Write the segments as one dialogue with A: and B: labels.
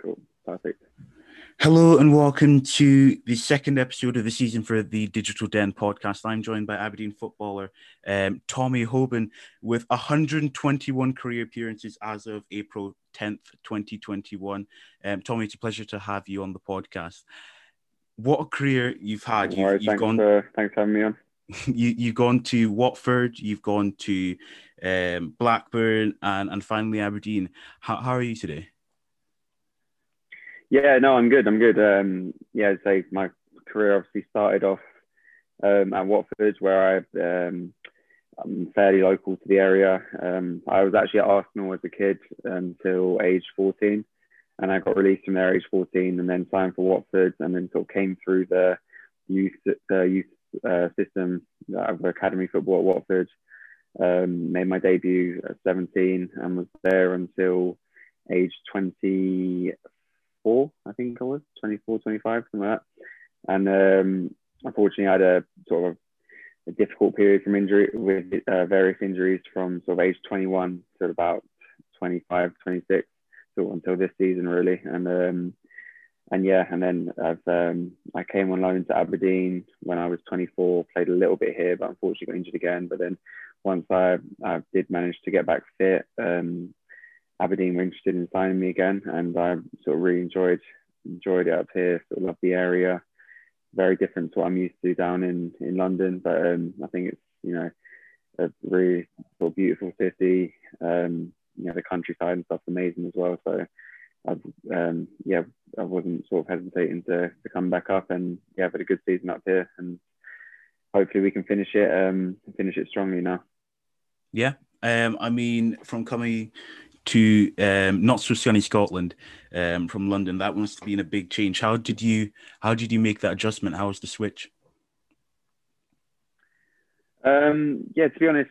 A: Cool. Perfect.
B: Hello and welcome to the second episode of the season for the Digital Den podcast. I'm joined by Aberdeen footballer um, Tommie Hoban with 121 career appearances as of April 10th, 2021. Um, Tommie, it's a pleasure to have you on the podcast. What a career you've had. You've,
A: right,
B: you've
A: thanks,
B: gone,
A: for, thanks for having me on.
B: you, you've gone to Watford, you've gone to um, Blackburn, and, and finally Aberdeen. How, how are you today?
A: Yeah, no, I'm good. I'm good. Um, yeah, say my career obviously started off um, at Watford, where I um, I'm fairly local to the area. Um, I was actually at Arsenal as a kid until age 14, and I got released from there age 14, and then signed for Watford, and then sort of came through the youth uh, youth uh, system of academy football at Watford. Um, made my debut at 17 and was there until age 20 24, I think I was 24, 25, something like that. And um, unfortunately, I had a sort of a difficult period from injury with uh, various injuries from sort of age 21 to about 25, 26, so until this season really. And um, and yeah, and then I've um, I came on loan to Aberdeen when I was 24, played a little bit here, but unfortunately got injured again. But then once I I did manage to get back fit, um, Aberdeen were interested in signing me again, and I sort of really enjoyed enjoyed it up here. Sort of love the area. Very different to what I'm used to down in in London, but um, I think it's you know a really sort of beautiful city. Um, you know the countryside and stuff's amazing as well. So I've um, yeah I wasn't sort of hesitating to to come back up, and yeah, I've had a good season up here, and hopefully we can finish it um finish it strongly now.
B: Yeah, um, I mean, from coming to um, not so sunny Scotland um, from London. That must have been a big change. How did you how did you make that adjustment? How was the switch?
A: Um, yeah, to be honest,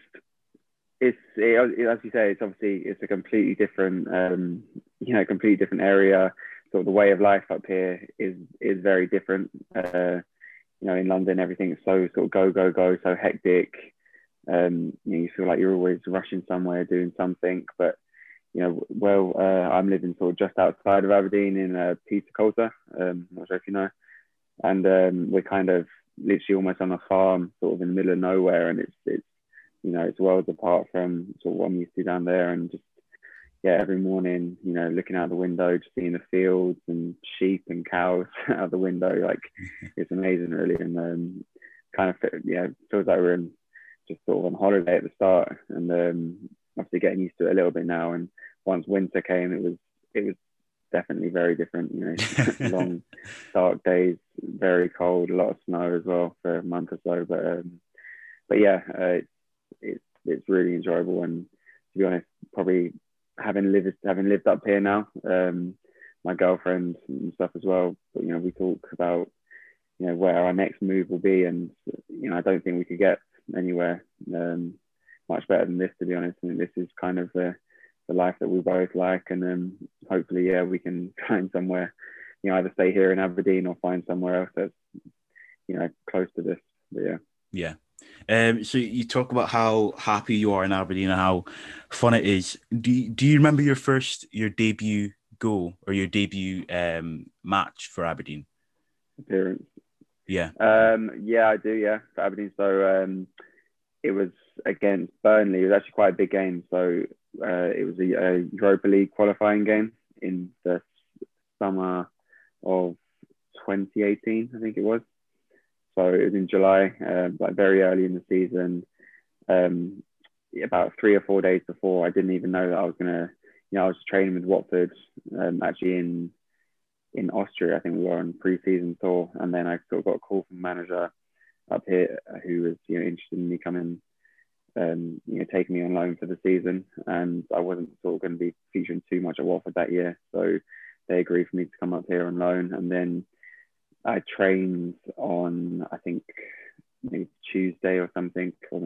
A: it's it, as you say, it's obviously it's a completely different um, you know completely different area. Sort of the way of life up here is is very different. Uh, you know, in London, everything's so sort of go go go, so hectic. Um, you, know, you feel like you're always rushing somewhere, doing something, but you know, well, uh, I'm living sort of just outside of Aberdeen in uh, Peter Coulter. Um, not sure if you know, and um, we're kind of literally almost on a farm, sort of in the middle of nowhere, and it's it's you know it's worlds apart from sort of what I'm used to down there, and just yeah, every morning, you know, looking out the window, just seeing the fields and sheep and cows out the window, like it's amazing, really, and um, kind of yeah, feels like we're in just sort of on holiday at the start, and um, obviously getting used to it a little bit now, and once winter came, it was it was definitely very different. You know, long dark days, very cold, a lot of snow as well for a month or so. But um, but yeah, uh, it's it's really enjoyable. And to be honest, probably having lived having lived up here now, um, my girlfriend and stuff as well. But you know, we talk about you know where our next move will be, and you know, I don't think we could get anywhere um, much better than this. To be honest, I think this is kind of the the life that we both like, and then hopefully, yeah, we can find somewhere, you know, either stay here in Aberdeen or find somewhere else that's, you know, close to this. But yeah.
B: Yeah. Um, so you talk about how happy you are in Aberdeen and how fun it is. Do you, do you remember your first your debut goal or your debut um, match for Aberdeen?
A: Appearance.
B: Yeah.
A: Um, yeah, I do. Yeah, for Aberdeen. So um, it was against Burnley. Was actually quite a big game. So uh, it was a, a, Europa League qualifying game in the summer of 2018, I think it was. So it was in July, uh, like very early in the season. Um, about three or four days before, I didn't even know that I was gonna. You know, I was training with Watford, um, actually in in Austria. I think we were on pre-season tour, and then I sort of got a call from manager up here who was you know interested in me coming um, you know, taking me on loan for the season, and I wasn't sort of going to be featuring too much at Watford that year, so they agreed for me to come up here on loan, and then I trained on I think maybe Tuesday or something, or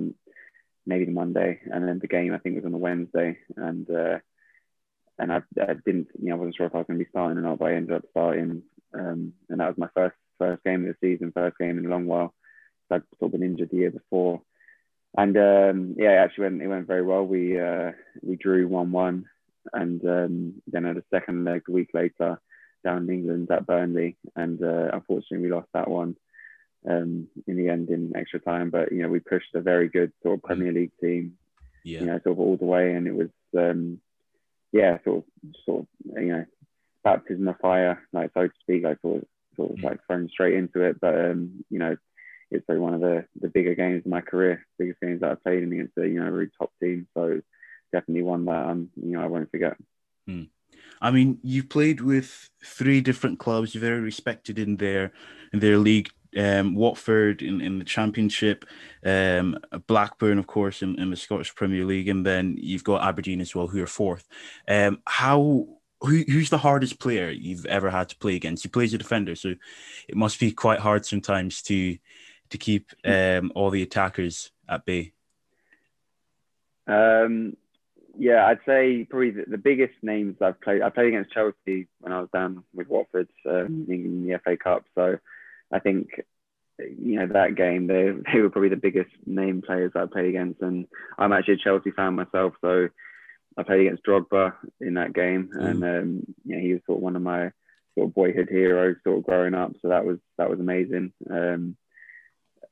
A: maybe the Monday, and then the game I think was on the Wednesday, and uh, and I, I, didn't, you know, I wasn't sure if I was going to be starting or not, but I ended up starting, um, and that was my first first game of the season, first game in a long while. I'd sort of been injured the year before, and um, yeah, it actually went it went very well. We uh, we drew one one, and um, then at the second leg a week later, down in England at Burnley, and uh, unfortunately we lost that one um, in the end in extra time. But you know we pushed a very good sort of Premier League team, yeah. you know, sort of all the way, and it was um, yeah, sort of sort of you know baptism of fire, like so to speak, like sort of sort of mm. like thrown straight into it. But um, you know, it's probably one of the the bigger games of my career, biggest games that I've played in against a you know really top team. So definitely one that um you know I won't forget.
B: Mm. I mean, you've played with three different clubs. You're very respected in their in their league. Um, Watford in, in the Championship, um, Blackburn, of course, in, in the Scottish Premier League, and then you've got Aberdeen as well, who are fourth. Um, how who, who's the hardest player you've ever had to play against? You play as a defender, so it must be quite hard sometimes to to keep um, all the attackers at bay.
A: Um, yeah, I'd say probably the, the, biggest names I've played. I played against Chelsea when I was down with Watford um, in the FA Cup. So I think you know that game they they were probably the biggest name players I played against, and I'm actually a Chelsea fan myself. So I played against Drogba in that game, mm. and um, yeah, he was sort of one of my sort of boyhood heroes, sort of growing up. So that was that was amazing. Um,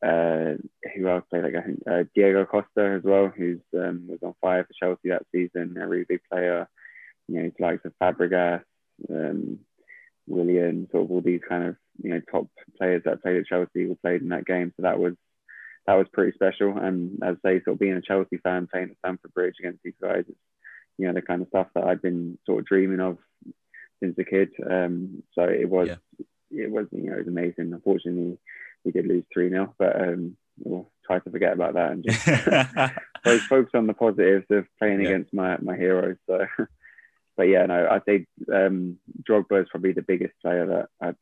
A: uh, who else played? Like I think uh, Diego Costa as well, who's um, was on fire for Chelsea that season. A really big player. You know, he's likes of Fabregas, um, Willian, sort of all these kind of you know top players that played at Chelsea were played in that game. So that was that was pretty special. And as I say, sort of being a Chelsea fan, playing at Stamford Bridge against these guys, it's you know the kind of stuff that I've been sort of dreaming of since a kid. Um, so it was yeah. it was you know it was amazing. Unfortunately, we did lose three 0 but um, we'll try to forget about that and just focus on the positives of playing yeah. against my my heroes. So, but yeah, no, I'd say um, Drogba is probably the biggest player that I'd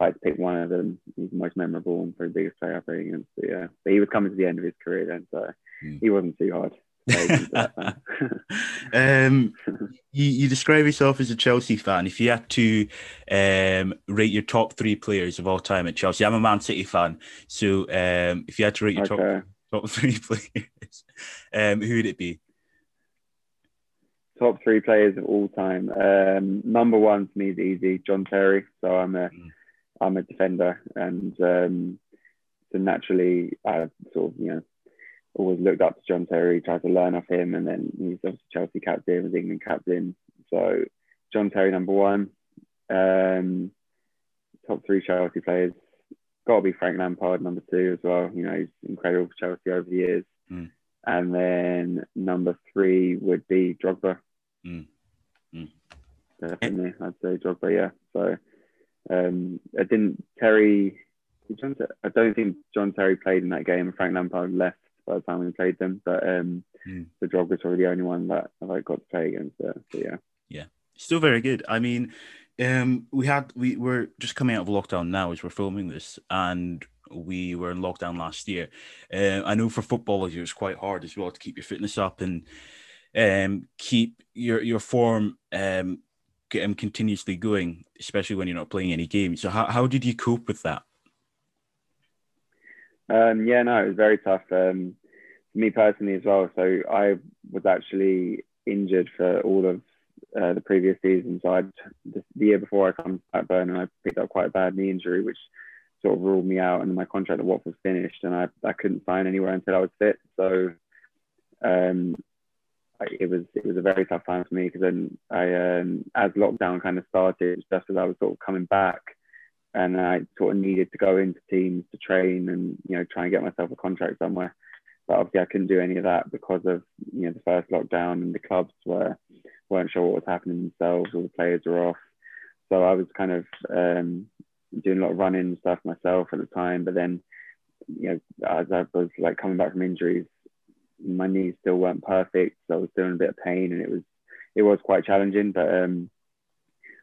A: like to pick one of them. He's the most memorable and probably the biggest player I've played against. But yeah, but he was coming to the end of his career then, so mm. he wasn't too hard.
B: um, you, you describe yourself as a Chelsea fan. If you had to um, rate your top three players of all time at Chelsea, I'm a Man City fan. So um, if you had to rate your okay. top top three players, um, who would it be?
A: Top three players of all time. Um, number one for me is easy, John Terry. So I'm a mm. a defender, and um, so naturally I sort of you know always looked up to John Terry, tried to learn off him, and then he's obviously Chelsea captain, was England captain. So John Terry number one. Um, top three Chelsea players. Got to be Frank Lampard number two as well. You know he's incredible for Chelsea over the years. Mm. And then number three would be Drogba. Mm. Mm. Definitely, I'd say Drogba. Yeah. So um, I didn't Terry. I don't think John Terry played in that game. Frank Lampard left by the time we played them. But um, mm. the Drogba's probably the only one that I got to play against. Uh, so yeah,
B: yeah, still very good. I mean, um, we had we were just coming out of lockdown now as we're filming this, and we were in lockdown last year. Uh, I know for footballers it was quite hard as well to keep your fitness up and um, keep your your form um, continuously going, especially when you're not playing any games. So how, how did you cope with that?
A: Um, yeah, no, it was very tough. Um, me personally as well. So I was actually injured for all of uh, the previous season. So I the, year before I come to Blackburn, I picked up quite a bad knee injury, which sort of ruled me out, and my contract at Watford finished, and I, I couldn't sign anywhere until I was fit. So um, I, it was it was a very tough time for me because then I um, as lockdown kind of started, just as I was sort of coming back and I sort of needed to go into teams to train and you know try and get myself a contract somewhere. But obviously, I couldn't do any of that because of you know the first lockdown and the clubs were weren't sure what was happening themselves. All the players were off, so I was kind of um, doing a lot of running and stuff myself at the time. But then, you know, as I was like coming back from injuries, my knees still weren't perfect, so I was still in a bit of pain, and it was it was quite challenging. But um,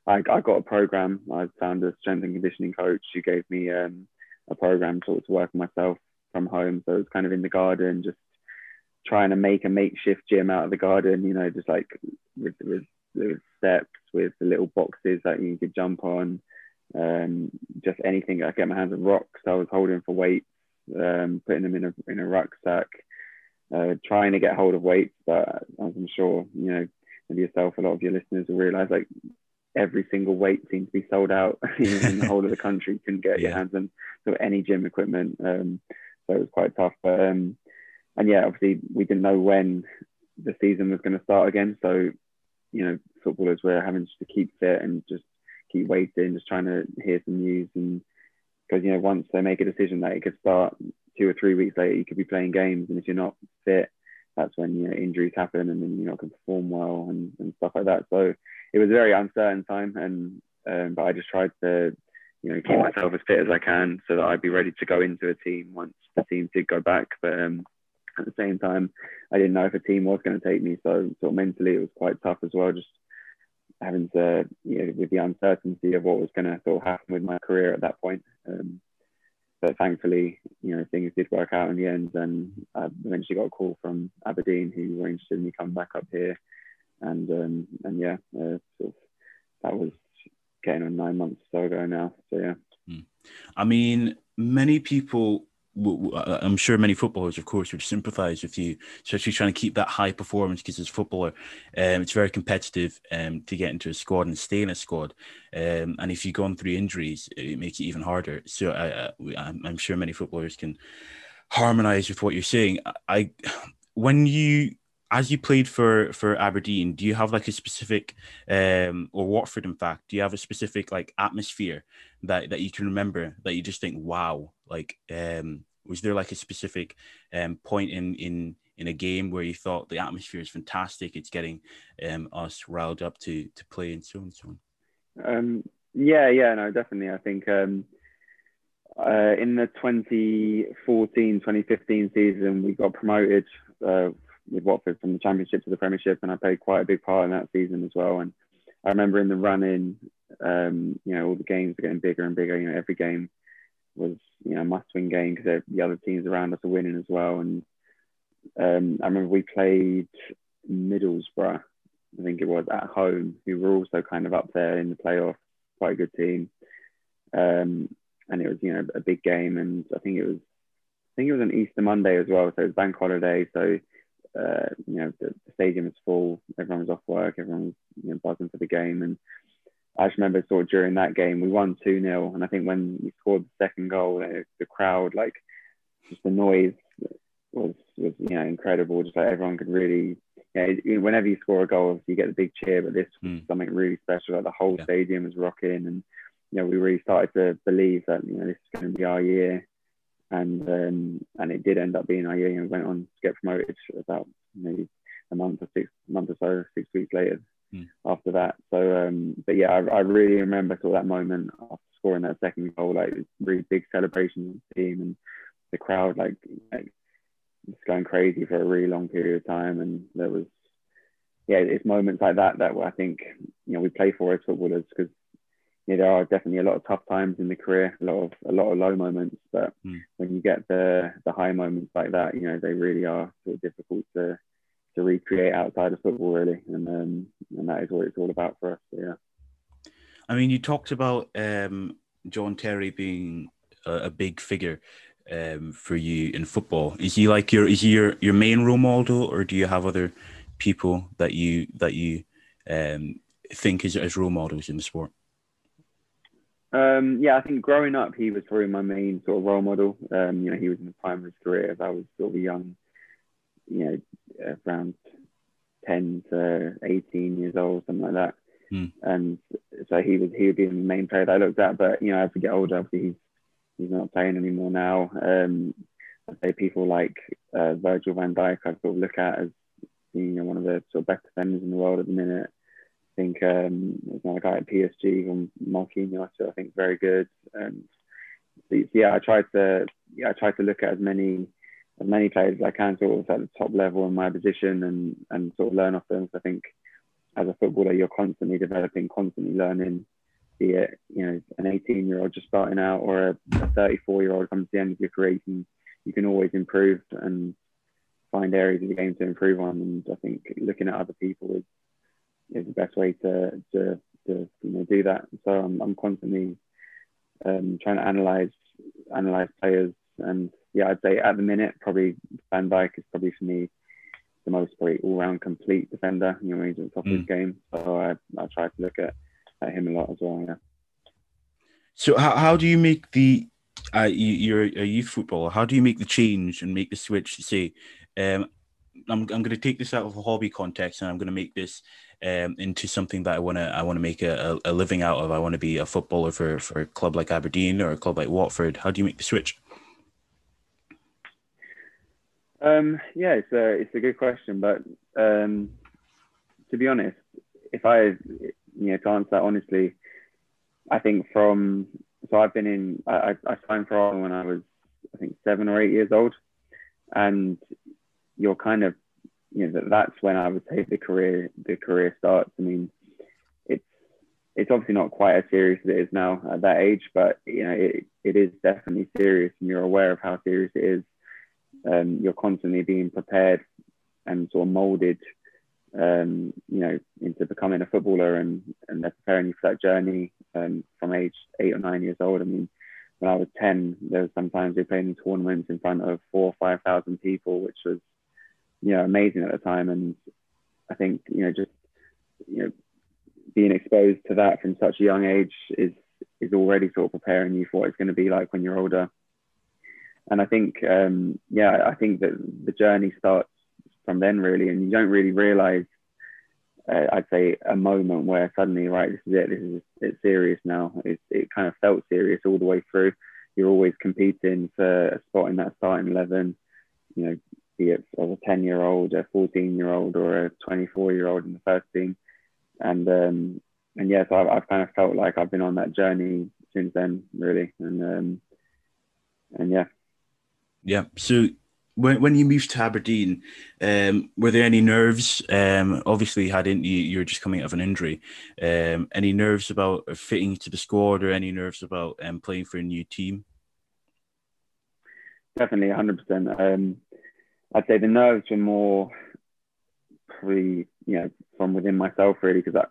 A: I, I got a program. I found a strength and conditioning coach who gave me um, a program of to work on myself from home. So it was kind of in the garden, just trying to make a makeshift gym out of the garden. You know, just like with, with, with steps, with the little boxes that you could jump on, um, just anything. I get my hands on rocks. I was holding for weights, um, putting them in a in a rucksack, uh, trying to get hold of weights. But as I'm sure you know, maybe yourself, a lot of your listeners will realize, like every single weight seemed to be sold out in the whole of the country. Couldn't get
B: Yeah.
A: your hands on sort of any gym equipment, um, so it was quite tough. But um, and yeah, obviously we didn't know when the season was going to start again. So you know, footballers were having to keep fit and just keep waiting, just trying to hear some news and because you know once they make a decision that it could start two or three weeks later, you could be playing games, and if you're not fit, that's when you know injuries happen, and then you're not perform well and, and stuff like that. So it was a very uncertain time, and um, but I just tried to you know keep myself as fit as I can so that I'd be ready to go into a team once the team did go back. But um, at the same time, I didn't know if a team was going to take me, so sort of mentally it was quite tough as well. Just having to, you know, with the uncertainty of what was going to sort of happen with my career at that point. Um, but thankfully, you know, things did work out in the end, and I eventually got a call from Aberdeen who were interested in me coming back up here, and um, and yeah, uh, sort of that was getting on nine months or so ago now. So yeah.
B: I mean, many people, uh, I'm sure many footballers, of course, would sympathise with you, especially trying to keep that high performance because as a footballer, um, it's very competitive um, to get into a squad and stay in a squad. Um, and if you've gone through injuries, it makes it even harder. So I, I, I'm, sure many footballers can harmonise with what you're saying. I, when you as you played for for Aberdeen, do you have like a specific um or Watford in fact, do you have a specific like atmosphere that that you can remember that you just think wow, like um was there like a specific um point in in in a game where you thought the atmosphere is fantastic, it's getting um us riled up to to play and so on and so on.
A: Um, yeah, yeah, no, definitely. I think um, uh, in the 2014-2015 season, we got promoted uh, with Watford from the Championship to the Premiership, and I played quite a big part in that season as well. And I remember in the run-in, um, you know, all the games were getting bigger and bigger. You know, every game was you know a must-win game because the other teams around us are winning as well. And um, I remember we played Middlesbrough, I think it was at home, who were also kind of up there in the playoff, quite a good team. Um, and it was you know a big game, and I think it was I think it was an Easter Monday as well, so it was bank holiday. So uh, you know the, the stadium was full, everyone was off work, everyone was you know, buzzing for the game, and I just remember sort of during that game we won two 0 and I think when we scored the second goal, the, the crowd like just the noise was was you know incredible. Just like everyone could really, you know, whenever you score a goal, you get the big cheer. But this was
B: Mm.
A: something really special. Like the whole
B: Yeah.
A: stadium was rocking, and you know we really started to believe that you know this is going to be our year, and um, and it did end up being our year. You we went on to get promoted about maybe a month or six month or so, six weeks later
B: Mm.
A: after that. So, um, but yeah, I, I really remember sort of that moment after scoring that second goal, like really big celebration with the team and the crowd, like, like just going crazy for a really long period of time. And there was, yeah, it's moments like that that I think you know we play for as footballers because you know, there are definitely a lot of tough times in the career, a lot of a lot of low moments. But
B: Mm.
A: when you get the the high moments like that, you know, they really are sort of difficult to to recreate outside of football, really. And um, and that is what it's all about for us. So, yeah.
B: I mean, you talked about um, John Terry being a, a big figure um, for you in football. Is he like your is he your, your main role model, or do you have other people that you that you um, think as, as role models in the sport?
A: Um, yeah, I think growing up, he was probably my main sort of role model. Um, you know, he was in the prime of his career as I was sort of a young, you know, around 10 to 18 years old, something like that.
B: Hmm.
A: And so he was, he would be the main player that I looked at. But, you know, as we get older, obviously he's, he's not playing anymore now. Um, I'd say people like uh, Virgil van Dijk, I sort of look at as being you know, one of the sort of best defenders in the world at the minute. I think um, there's another guy at PSG, from Marquinhos, who I think very good. And so, yeah, I tried to yeah, I try to look at as many as many players as I can, sort of at the top level in my position, and and sort of learn off them. So I think as a footballer, you're constantly developing, constantly learning. Be it you know an 18 year old just starting out, or a 34 year old comes to the end of your career, can, you can always improve and find areas of the game to improve on. And I think looking at other people is is the best way to to, to you know do that. So I'm I'm constantly um, trying to analyze analyze players, and yeah, I'd say at the minute probably Van Dijk is probably for me the most probably all round complete defender. You know, he's at the top of his game. So I I try to look at at him a lot as well. Yeah.
B: So how, how do you make the uh, you, are a youth footballer? How do you make the change and make the switch to say, um, I'm, I'm going to take this out of a hobby context and I'm going to make this um, into something that I want to I want to make a, a, living out of. I want to be a footballer for for a club like Aberdeen or a club like Watford. How do you make the switch?
A: Um, yeah, it's a it's a good question, but um, to be honest, if I you know to answer that honestly, I think from so I've been in I, I signed for Arsenal when I was I think seven or eight years old, and you're kind of you know that, that's when I would say the career the career starts. I mean, it's it's obviously not quite as serious as it is now at that age, but you know it, it is definitely serious, and you're aware of how serious it is um, you're constantly being prepared and sort of molded, um, you know, into becoming a footballer and, and they're preparing you for that journey um, from age eight or nine years old. I mean, when I was 10, there was sometimes we played in tournaments in front of four or 5,000 people, which was, you know, amazing at the time. And I think, you know, just, you know, being exposed to that from such a young age is, is already sort of preparing you for what it's going to be like when you're older and I think, um, yeah, I think that the journey starts from then really, and you don't really realize. Uh, I'd say a moment where suddenly, right, this is it. This is it's serious now. It, it kind of felt serious all the way through. You're always competing for a spot in that starting eleven. You know, be it as a ten year old, a fourteen year old, or a twenty four year old in the first team. And um, and yes, yeah, so I've, I've kind of felt like I've been on that journey since then, really. And um, and yeah,
B: yeah. So when, when you moved to Aberdeen, um, were there any nerves? Um, obviously, you had in, you, you were just coming out of an injury. Um, any nerves about fitting to the squad, or any nerves about um, playing for a new team?
A: Definitely, hundred um, percent. I'd say the nerves were more probably you know from within myself really because I,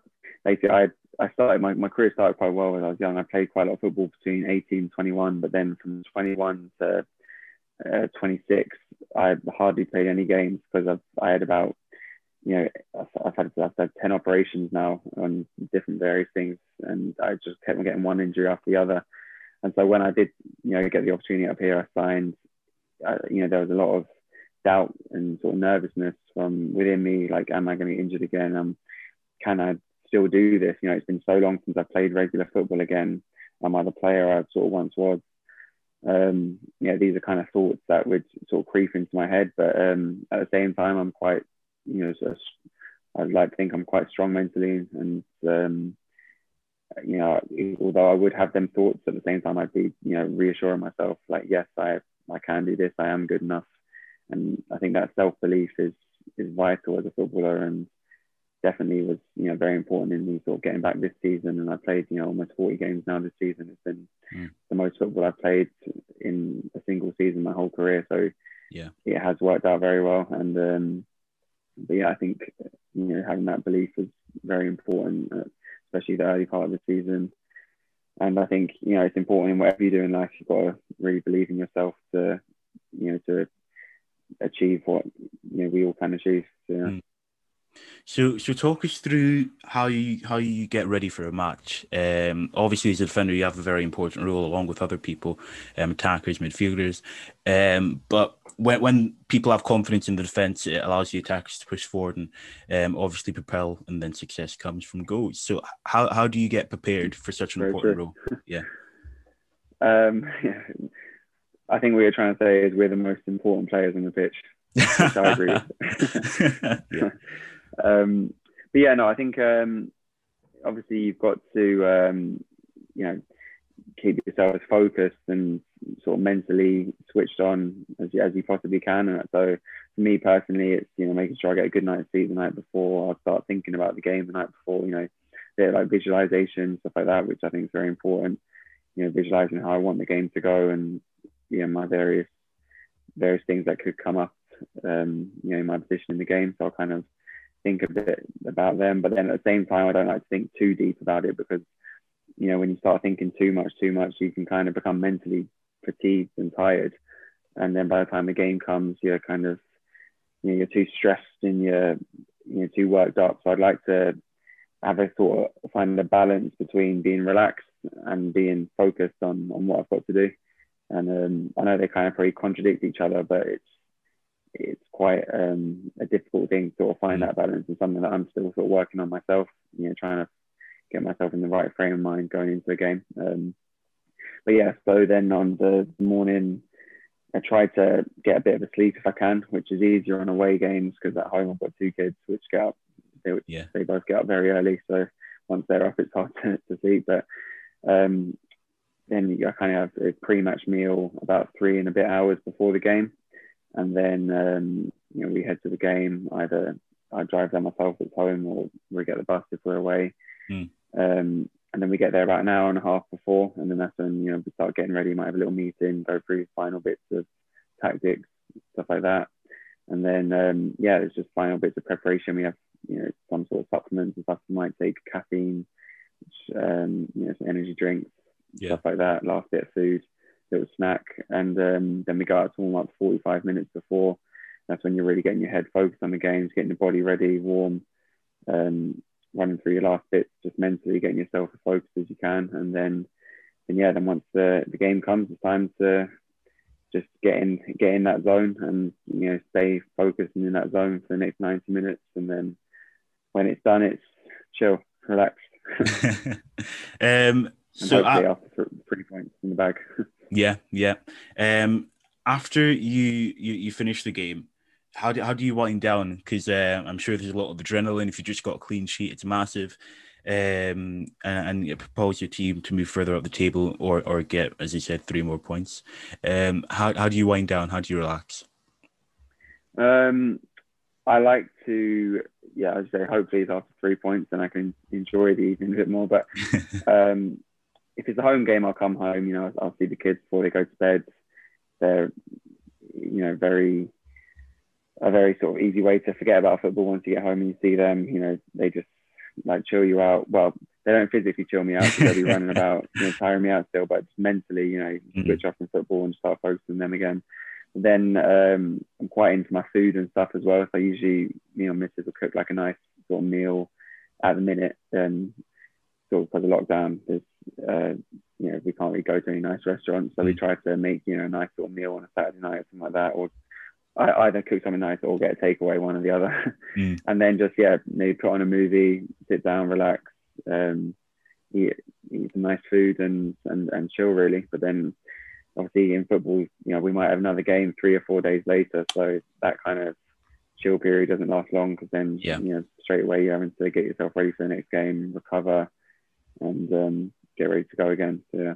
A: basically I I started my, my career started quite well when I was young. I played quite a lot of football between 18 and 21, but then from 21 to uh, 26, I hardly played any games because I've, I had about, you know, I've had, I've had 10 operations now on different various things, and I just kept on getting one injury after the other. And so when I did, you know, get the opportunity up here, I signed, uh, you know, there was a lot of doubt and sort of nervousness from within me, like, am I going to get injured again? Um, can I still do this? You know, it's been so long since I've played regular football again. Am I the player I sort of once was? um, yeah, these are kind of thoughts that would sort of creep into my head. But um, at the same time, I'm quite, you know, sort of, I'd like to think I'm quite strong mentally, and um, you know, although I would have them thoughts at the same time, I'd be, you know, reassuring myself like, yes, I, I can do this. I am good enough, and I think that self belief is is vital as a footballer, and definitely was you know very important in me sort of getting back this season. And I played you know almost 40 games now this season. It's been mm. the most football I've played in a single season my whole career. So
B: yeah,
A: it has worked out very well. And um, but yeah, I think you know having that belief is very important, uh, especially the early part of the season. And I think you know it's important in whatever you do in life. You've got to really believe in yourself to you know to achieve what you know we all can achieve. So, yeah. Mm.
B: So, so talk us through how you how you get ready for a match. Um, obviously, as a defender, you have a very important role along with other people, um, attackers, midfielders. Um, but when when people have confidence in the defense, it allows the attackers to push forward and um, obviously propel, and then success comes from goals. So, how how do you get prepared for such an very important true. role? Yeah.
A: Um, yeah. I think what you're trying to say is we're the most important players on the pitch. Which I agree. yeah. Um, but yeah, no, I think um, obviously you've got to um, you know keep yourself as focused and sort of mentally switched on as you, as you possibly can. And so for me personally, it's you know making sure I get a good night's sleep the night before. I start thinking about the game the night before. You know, bit like visualization stuff like that, which I think is very important. You know, visualizing how I want the game to go and you know my various various things that could come up. Um, you know, my position in the game. So I'll kind of think a bit about them. But then at the same time, I don't like to think too deep about it because, you know, when you start thinking too much, too much, you can kind of become mentally fatigued and tired. And then by the time the game comes, you're kind of, you know, you're too stressed and you're, you know, too worked up. So I'd like to have a sort of find a balance between being relaxed and being focused on on what I've got to do. And um, I know they kind of probably contradict each other, but it's it's quite um, a difficult thing to sort of find that balance and something that I'm still sort of working on myself. You know, trying to get myself in the right frame of mind going into a game. Um, but yeah, so then on the morning, I try to get a bit of a sleep if I can, which is easier on away games because at home I've got two kids which get up. They, yeah. they both get up very early, so once they're up, it's hard to, to sleep. But um, then I kind of have a pre-match meal about three and a bit hours before the game, and then um, you know we head to the game. Either I drive there myself at home, or we get the bus if we're away. Mm. Um, and then we get there about an hour and a half before, and then that's when you know we start getting ready. We might have a little meeting, go through final bits of tactics, stuff like that, and then um, yeah, it's just final bits of preparation. We have you know some sort of supplements and stuff. We might take caffeine, which, um, you know, some energy drinks, yeah. stuff like that. Last bit of food, little snack, and um, then we go out to warm up 45 minutes before. That's when you're really getting your head focused on the games, getting the body ready, warm, um, running through your last bits, just mentally getting yourself as focused as you can, and then, and yeah, then once the the game comes, it's time to just get in get in that zone and you know stay focused and in that zone for the next 90 minutes, and then when it's done, it's chill, relax.
B: um, so
A: I, after three points in the bag.
B: yeah, yeah. Um, after you, you you finish the game, how do how do you wind down? Because uh, I'm sure there's a lot of adrenaline. If you just got a clean sheet, it's massive. Um, and, and you propose your team to move further up the table or or get, as you said, three more points. Um, how how do you wind down? How do you relax?
A: Um, I like to, yeah, I say hopefully it's after three points and I can enjoy the evening a bit more. But um, if it's a home game, I'll come home. You know, I'll see the kids before they go to bed. They're, you know, very a very sort of easy way to forget about football once you get home and you see them. You know, they just like chill you out. Well, they don't physically chill me out they'll be running about, you know, tiring me out still, but just mentally, you know, mm-hmm. switch off from football and start focusing on them again. Then um, I'm quite into my food and stuff as well. So usually, you know, Mrs. will cook like a nice sort of meal at the minute. And sort of because of lockdown, there's, uh, you know, we can't really go to any nice restaurants. So mm. we try to make, you know, a nice little meal on a Saturday night or something like that. Or I either cook something nice or get a takeaway, one or the other. Mm. and then just, yeah, maybe put on a movie, sit down, relax, um, eat, eat some nice food and, and, and chill really. But then obviously in football, you know, we might have another game three or four days later. So that kind of chill period doesn't last long because then, yeah. you know, straight away you're having to get yourself ready for the next game, recover, and um, get ready to go again. So, yeah.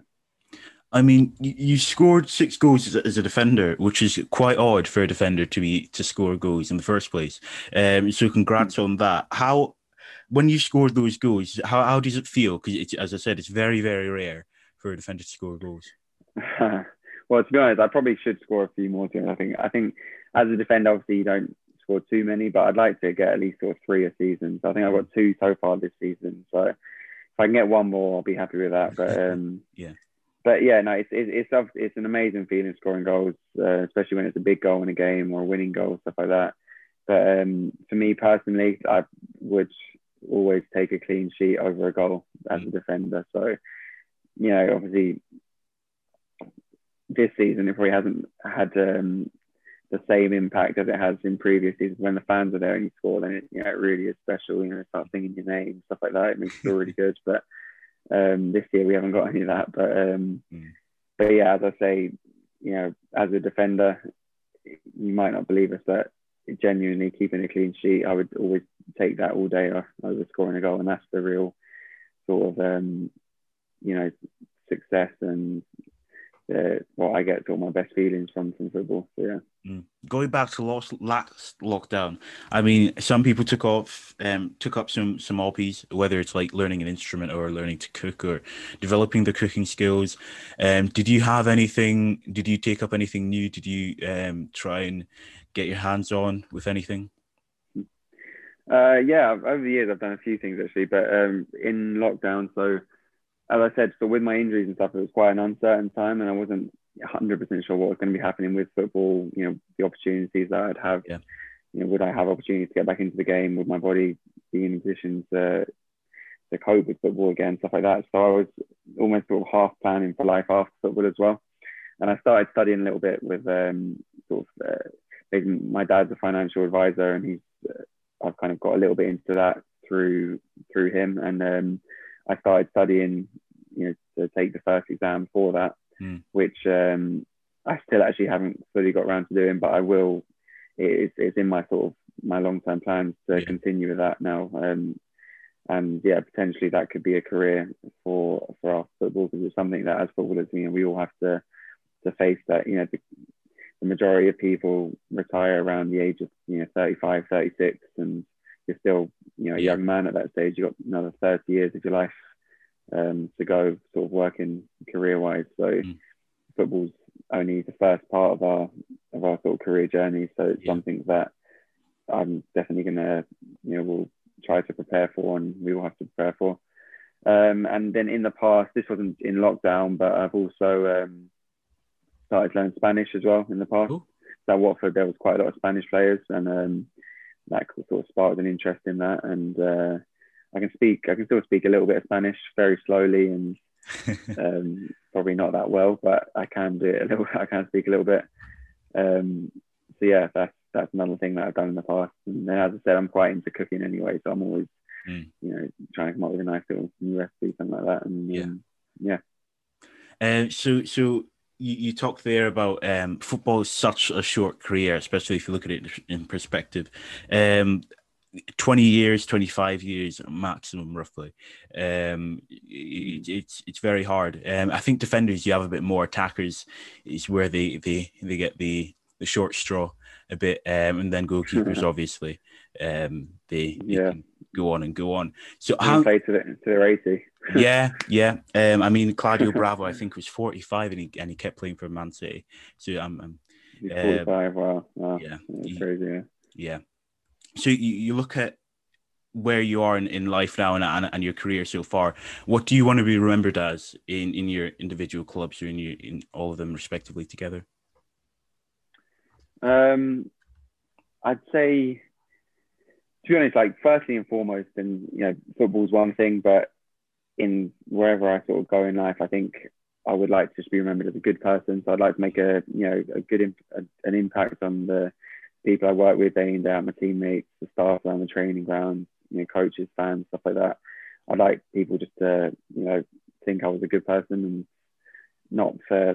B: I mean, you, scored six goals as a, as a, defender, which is quite odd for a defender to be to score goals in the first place. Um, so congrats on that. How, when you scored those goals, how, how does it feel? Because as I said, it's very very rare for a defender to score goals.
A: well, to be honest, I probably should score a few more. Too. I think I think as a defender, obviously you don't score too many, but I'd like to get at least sort of three a season. So I think I've got two so far this season. So I can get one more, I'll be happy with that. But um,
B: yeah.
A: But yeah, no, it's it's it's, it's an amazing feeling scoring goals, uh, especially when it's a big goal in a game or a winning goal, stuff like that. But um, for me personally, I would always take a clean sheet over a goal as a defender. So, you know, obviously this season it probably hasn't had um, the same impact as it has in previous seasons. When the fans are there and you score then it, you know, it really is special you know start singing your name stuff like that. It makes you feel really good. But um, this year we haven't got any of that. But um, mm. but yeah as I say you know as a defender you might not believe us but genuinely keeping a clean sheet I would always take that all day over scoring a goal. And that's the real sort of um, you know success and uh, what I get all my best feelings from from football. So, yeah.
B: Mm. Going back to last last lockdown, I mean, some people took off um, took up some some hobbies, whether it's like learning an instrument or learning to cook or developing the cooking skills. Um, did you have anything? Did you take up anything new? Did you um, try and get your hands on with anything?
A: Uh, yeah, over the years I've done a few things actually, but um, in lockdown, so as I said, so with my injuries and stuff, it was quite an uncertain time, and I wasn't 100% sure what was going to be happening with football. You know, the opportunities that I'd have.
B: Yeah.
A: You know, would I have opportunities to get back into the game? Would my body be in a position to to cope with football again, stuff like that. So I was almost sort of half planning for life after football as well. And I started studying a little bit with um, sort of uh, my dad's a financial advisor, and he's uh, I've kind of got a little bit into that through through him, and um, I started studying, you know, to take the first exam for that,
B: mm.
A: which um, I still actually haven't fully got around to doing, but I will. It's, it's in my sort of my long term plans to yeah. continue with that now. Um, and yeah, potentially that could be a career for for our football because it's something that as footballers, you know, we all have to to face that. You know, the, the majority of people retire around the age of you know 35, 36, and you're still you know a young man at that stage. You've got another 30 years of your life um, to go, sort of working career wise. So mm. football's only the first part of our of our sort of career journey. So it's yeah. something that I'm definitely gonna you know we'll try to prepare for and we will have to prepare for. Um, and then in the past, this wasn't in lockdown, but I've also um, started learning Spanish as well in the past. Cool. So at Watford, there was quite a lot of Spanish players, and um, that sort of sparked an interest in that. And uh, I can speak, I can still speak a little bit of Spanish very slowly and um, probably not that well, but I can do it a little. I can speak a little bit. Um, so yeah, that's that's another thing that I've done in the past. And then, as I said, I'm quite into cooking anyway, so I'm always, mm. you know, trying to come up with a nice little new recipe, something like that. And yeah, um, yeah.
B: Uh, so, so you, you talked there about um, football is such a short career, especially if you look at it in perspective. Um, 20 years 25 years maximum roughly um it, it's it's very hard um i think defenders you have a bit more attackers is where they they they get the the short straw a bit, um, and then goalkeepers obviously um, they, they yeah. Go on and go on. So
A: how play to the to their eighty.
B: yeah, yeah. Um, I mean, Claudio Bravo, I think was forty five, and he and he kept playing for Man City. So I'm, um,
A: um, forty five. Wow, wow, yeah, That's crazy. Yeah.
B: yeah. So you, you look at where you are in, in life now and, and, and your career so far what do you want to be remembered as in in your individual clubs or in your in all of them respectively together
A: um, I'd say, to be honest, like firstly and foremost, and you know, football's one thing, but in wherever I sort of go in life, I think I would like to just be remembered as a good person. So I'd like to make a you know a good imp- a, an impact on the people I work with day in day out, my teammates, the staff around the training ground, you know, coaches, fans, stuff like that. I'd like people just to you know think I was a good person and not for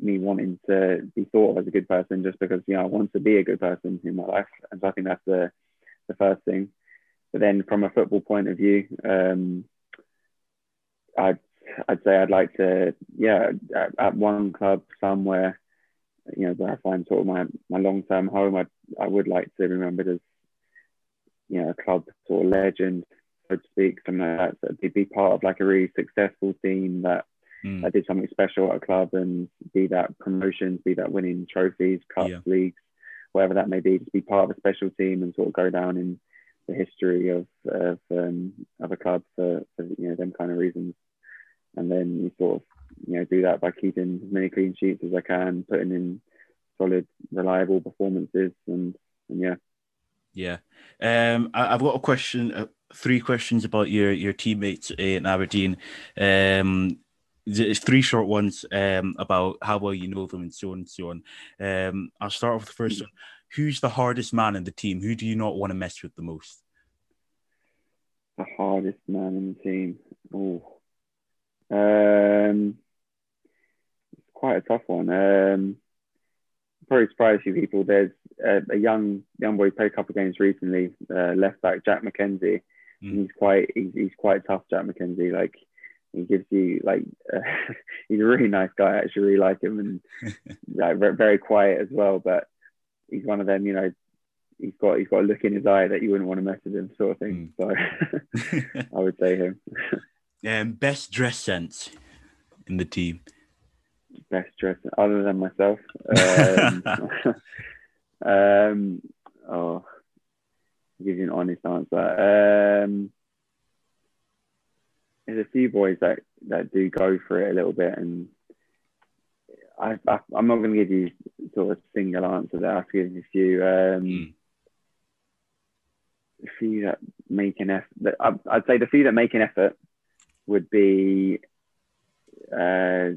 A: me wanting to be thought of as a good person just because you know I want to be a good person in my life, and so I think that's the the first thing. But then from a football point of view, um, I'd I'd say I'd like to yeah at, at, one club somewhere, you know where I find sort of my my long term home. I I would like to be remembered as you know a club sort of legend, so to speak, something like that. So be, be part of like a really successful team that mm. I did something special at a club and be that promotions, be that winning trophies, cups, yeah. leagues, whatever that may be, just be part of a special team and sort of go down in the history of of, um, of a club for, for you know them kind of reasons. And then you sort of you know do that by keeping as many clean sheets as I can, putting in solid, reliable performances, and and yeah.
B: Yeah, um, I, have got a question, uh, three questions about your your teammates in Aberdeen. Um, three short ones um, about how well you know them and so on and so on. Um, I'll start off with the first one. Who's the hardest man in the team? Who do you not want to mess with the most?
A: The hardest man in the team. Oh, um, it's quite a tough one. Um, probably surprise few people. There's a, a young young boy played a couple of games recently. Uh, left back Jack MacKenzie. Mm. He's quite he's, he's quite tough. Jack MacKenzie. Like he gives you like uh, he's a really nice guy. I actually really like him and like very quiet as well. But he's one of them, you know. He's got he's got a look in his eye that you wouldn't want to mess with him, sort of thing. Mm. So I would say him.
B: um, best dress sense in the team.
A: Best dress other than myself. Um, um oh, I'll give you an honest answer. Um, there's a few boys that that do go for it a little bit, and I, I am not going to give you sort of a single answer there. I have to give you a few. Um, mm. the few that make an effort. I'd say the few that make an effort would be uh,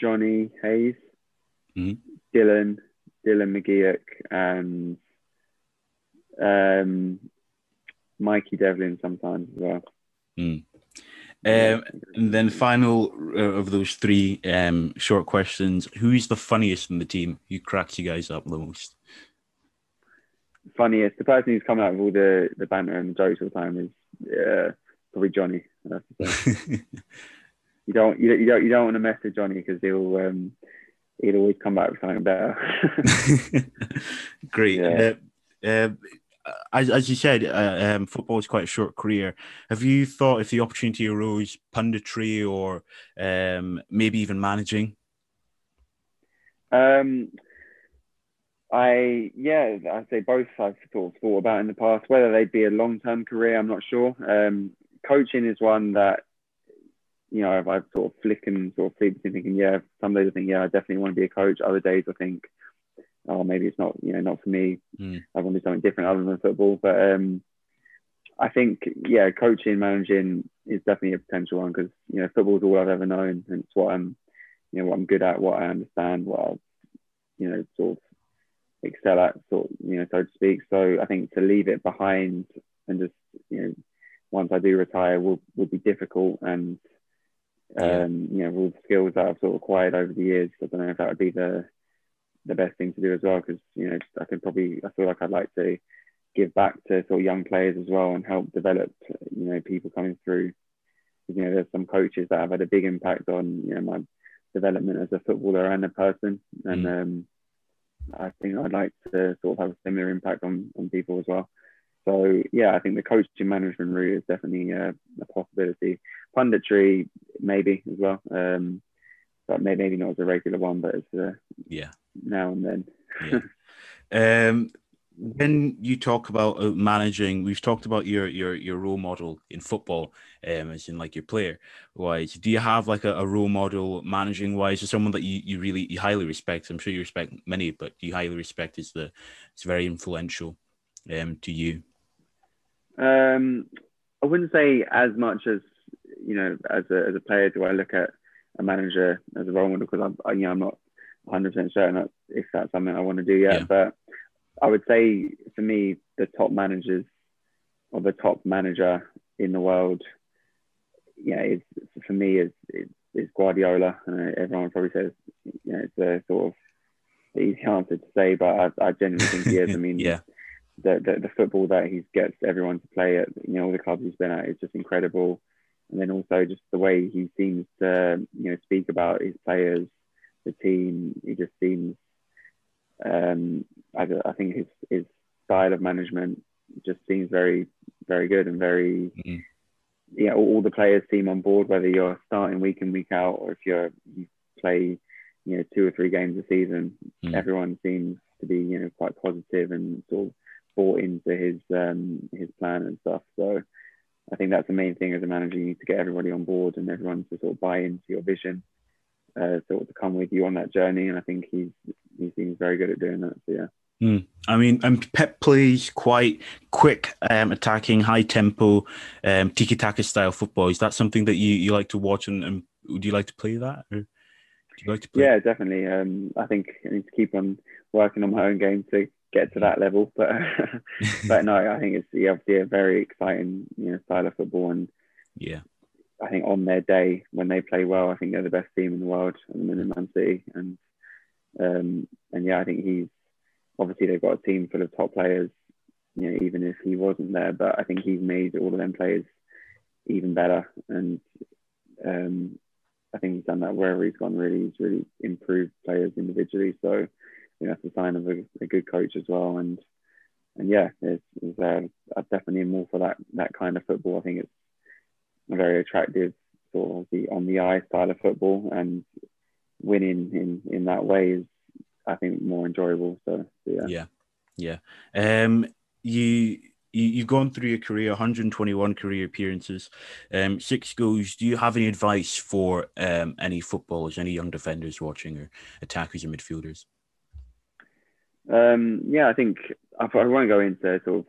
A: Jonny Hayes,
B: Mhm.
A: Dylan, Dylan McGeouch, and um, Mikey Devlin sometimes as well.
B: Mm. Um, and then final uh, of those three um, short questions: Who's the funniest in the team? Who cracks you guys up the most?
A: Funniest, the person who's coming out with all the, the banter and the jokes all the time is uh, probably Jonny. I have to say. you don't you, don't- you don't you don't want to mess with Jonny because he'll um, he'll always come back with something better.
B: Great.
A: Yeah.
B: Uh, uh, as, as you said, uh, um, football is quite a short career. Have you thought if the opportunity arose, punditry or um, maybe even managing?
A: Um, I yeah, I'd say both. I've sort of thought about in the past whether they'd be a long term career. I'm not sure. Um, coaching is one that you know I've, I've sort of flicking sort of flipped thinking yeah. Some days I think yeah, I definitely want to be a coach. Other days I think oh maybe it's not you know not for me.
B: Mm.
A: I want to do something different other than football. But um, I think yeah, coaching, managing is definitely a potential one because you know football is all I've ever known, and it's what I'm you know what I'm good at, what I understand, what I you know sort of excel at, sort of, you know so to speak. So I think to leave it behind and just you know once I do retire will will be difficult and.
B: Yeah.
A: Um, you know, all the skills that I've sort of acquired over the years. I don't know if that would be the the best thing to do as well because you know I could probably I feel like I'd like to give back to sort of young players as well and help develop you know people coming through. You know, there's some coaches that have had a big impact on you know my development as a footballer and a person, and um, I think I'd like to sort of have a similar impact on on people as well. So yeah, I think the coaching management route is definitely uh, a possibility. Punditry maybe as well, um, but maybe not as a regular one, but as uh,
B: Yeah.
A: Now and then.
B: Yeah. um, when you talk about uh, managing, we've talked about your your your role model in football, um, as in like your player wise. Do you have like a, a role model managing wise, or someone that you, you really you highly respect? I'm sure you respect many, but you highly respect is the it's very influential um to you.
A: Um, I wouldn't say as much as you know as a as a player do I look at a manager as a role model because I'm I, you know I'm not 100 percent certain that if that's something I want to do yet.
B: Yeah.
A: But I would say for me the top managers or the top manager in the world, yeah, is for me is is, Guardiola. Uh, everyone probably says you know it's a sort of easy answer to say, but I, I genuinely think he is. I mean,
B: Yeah,
A: the, the the football that he gets everyone to play at, you know, all the clubs he's been at is just incredible. And then also just the way he seems to, you know, speak about his players, the team. He just seems, um, I, I think his his style of management just seems very very good and very,
B: Mhm.
A: yeah. All, all the players seem on board, whether you're starting week in week out or if you're you play, you know, two or three games a season.
B: Mm.
A: Everyone seems to be, you know, quite positive and sort of bought into his um, his plan and stuff. So I think that's the main thing as a manager. You need to get everybody on board and everyone to sort of buy into your vision, uh, sort of to come with you on that journey. And I think he's he seems very good at doing that. So yeah.
B: I mean, and Pep plays quite quick, um, attacking, high tempo, um, tiki taka style football. Is that something that you, you like to watch, and, and would you like to play that? Or do you like to play?
A: Yeah, definitely. Um, I think I need to keep on working on my own game to get to that level. But but no, I think it's yeah, obviously a very exciting you know style of football, and
B: yeah,
A: I think on their day when they play well, I think they're the best team in the world at the minute, Man City, and um, and yeah, I think he's obviously they've got a team full of top players. You know, even if he wasn't there, but I think he's made all of them players even better, and um, I think he's done that wherever he's gone. Really, he's really improved players individually. So you know, that's a sign of a, a good coach as well. And and yeah, it's, it's uh, I'm definitely more for that that kind of football. I think it's very attractive sort of the on the eye style of football, and winning in in that way is I think more enjoyable. So, yeah.
B: yeah, yeah. Um, you. You, you've gone through your career, 121 career appearances, um, six goals. Do you have any advice for um, any footballers, any young defenders watching, or attackers and midfielders?
A: Um, yeah, I think I, I won't go into sort of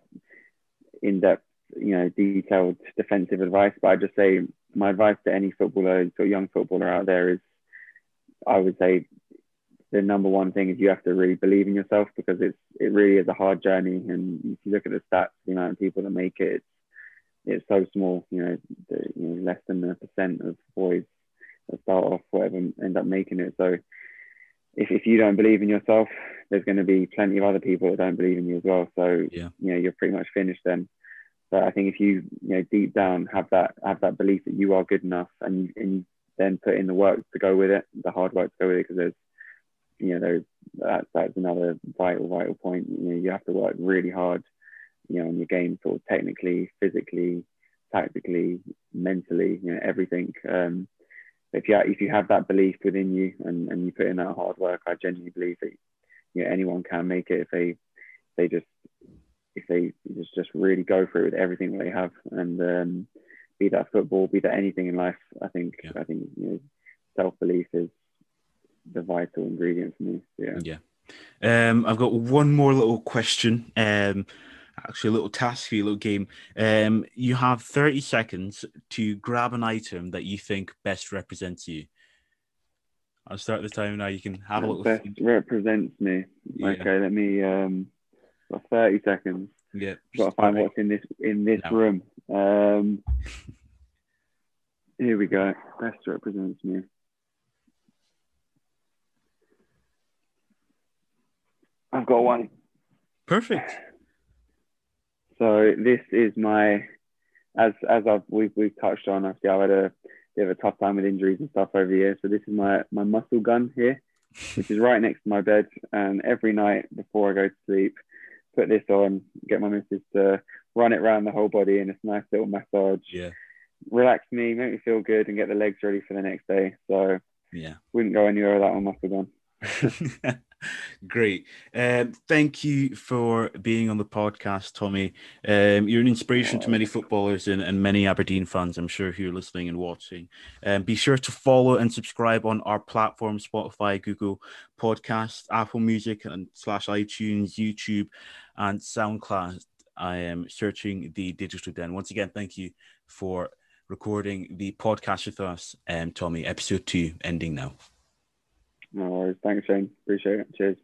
A: in-depth, you know, detailed defensive advice. But I just say my advice to any footballer, or young footballer out there is, I would say, the number one thing is you have to really believe in yourself because it's it really is a hard journey. And if you look at the stats, the amount of people that make it, it's, it's so small. You know, the, you know, less than a percent of boys that start off whatever end up making it. So if, if you don't believe in yourself, there's going to be plenty of other people that don't believe in you as well. So
B: yeah.
A: you know you're pretty much finished then. But I think if you you know deep down have that have that belief that you are good enough and and you then put in the work to go with it, the hard work to go with it, because there's you know there's that, that's another vital vital point. You know you have to work really hard, you know, in your game, sort of technically, physically, tactically, mentally, you know everything. Um, if you if you have that belief within you and, and you put in that hard work, I genuinely believe that you know anyone can make it if they they just if they just just really go for it with everything they have and um, be that football, be that anything in life. I think yeah. I think you know self belief is the vital ingredient for me. Yeah.
B: Yeah. Um, I've got one more little question. Um, actually a little task for you, a little game. Um, you have 30 seconds to grab an item that you think best represents you. I'll start the time now. You can have a little.
A: Best think. represents me. Yeah. Okay, let me. Um, got 30 seconds.
B: Yeah.
A: Got to find what's in this in this no. room. Um, here we go. Best represents me. I've got one.
B: Perfect.
A: So this is my, as as I've we've we've touched on. Obviously, I've had a bit of a tough time with injuries and stuff over the years. So this is my my muscle gun here, which is right next to my bed. And every night before I go to sleep, put this on, get my missus to run it around the whole body, it's a nice little massage.
B: Yeah.
A: Relax me, make me feel good, and get the legs ready for the next day. So
B: yeah,
A: wouldn't go anywhere without my muscle gun.
B: Great. Um, thank you for being on the podcast, Tommie. Um, you're an inspiration to many footballers and, and, many Aberdeen fans, I'm sure, who are listening and watching. Um, be sure to follow and subscribe on our platform Spotify, Google Podcast, Apple Music, and slash iTunes, YouTube, and SoundCloud. I am searching the Digital Den. Once again, thank you for recording the podcast with us, um, Tommie. Episode two ending now.
A: No worries. Thanks, Shayne. Appreciate it. Cheers.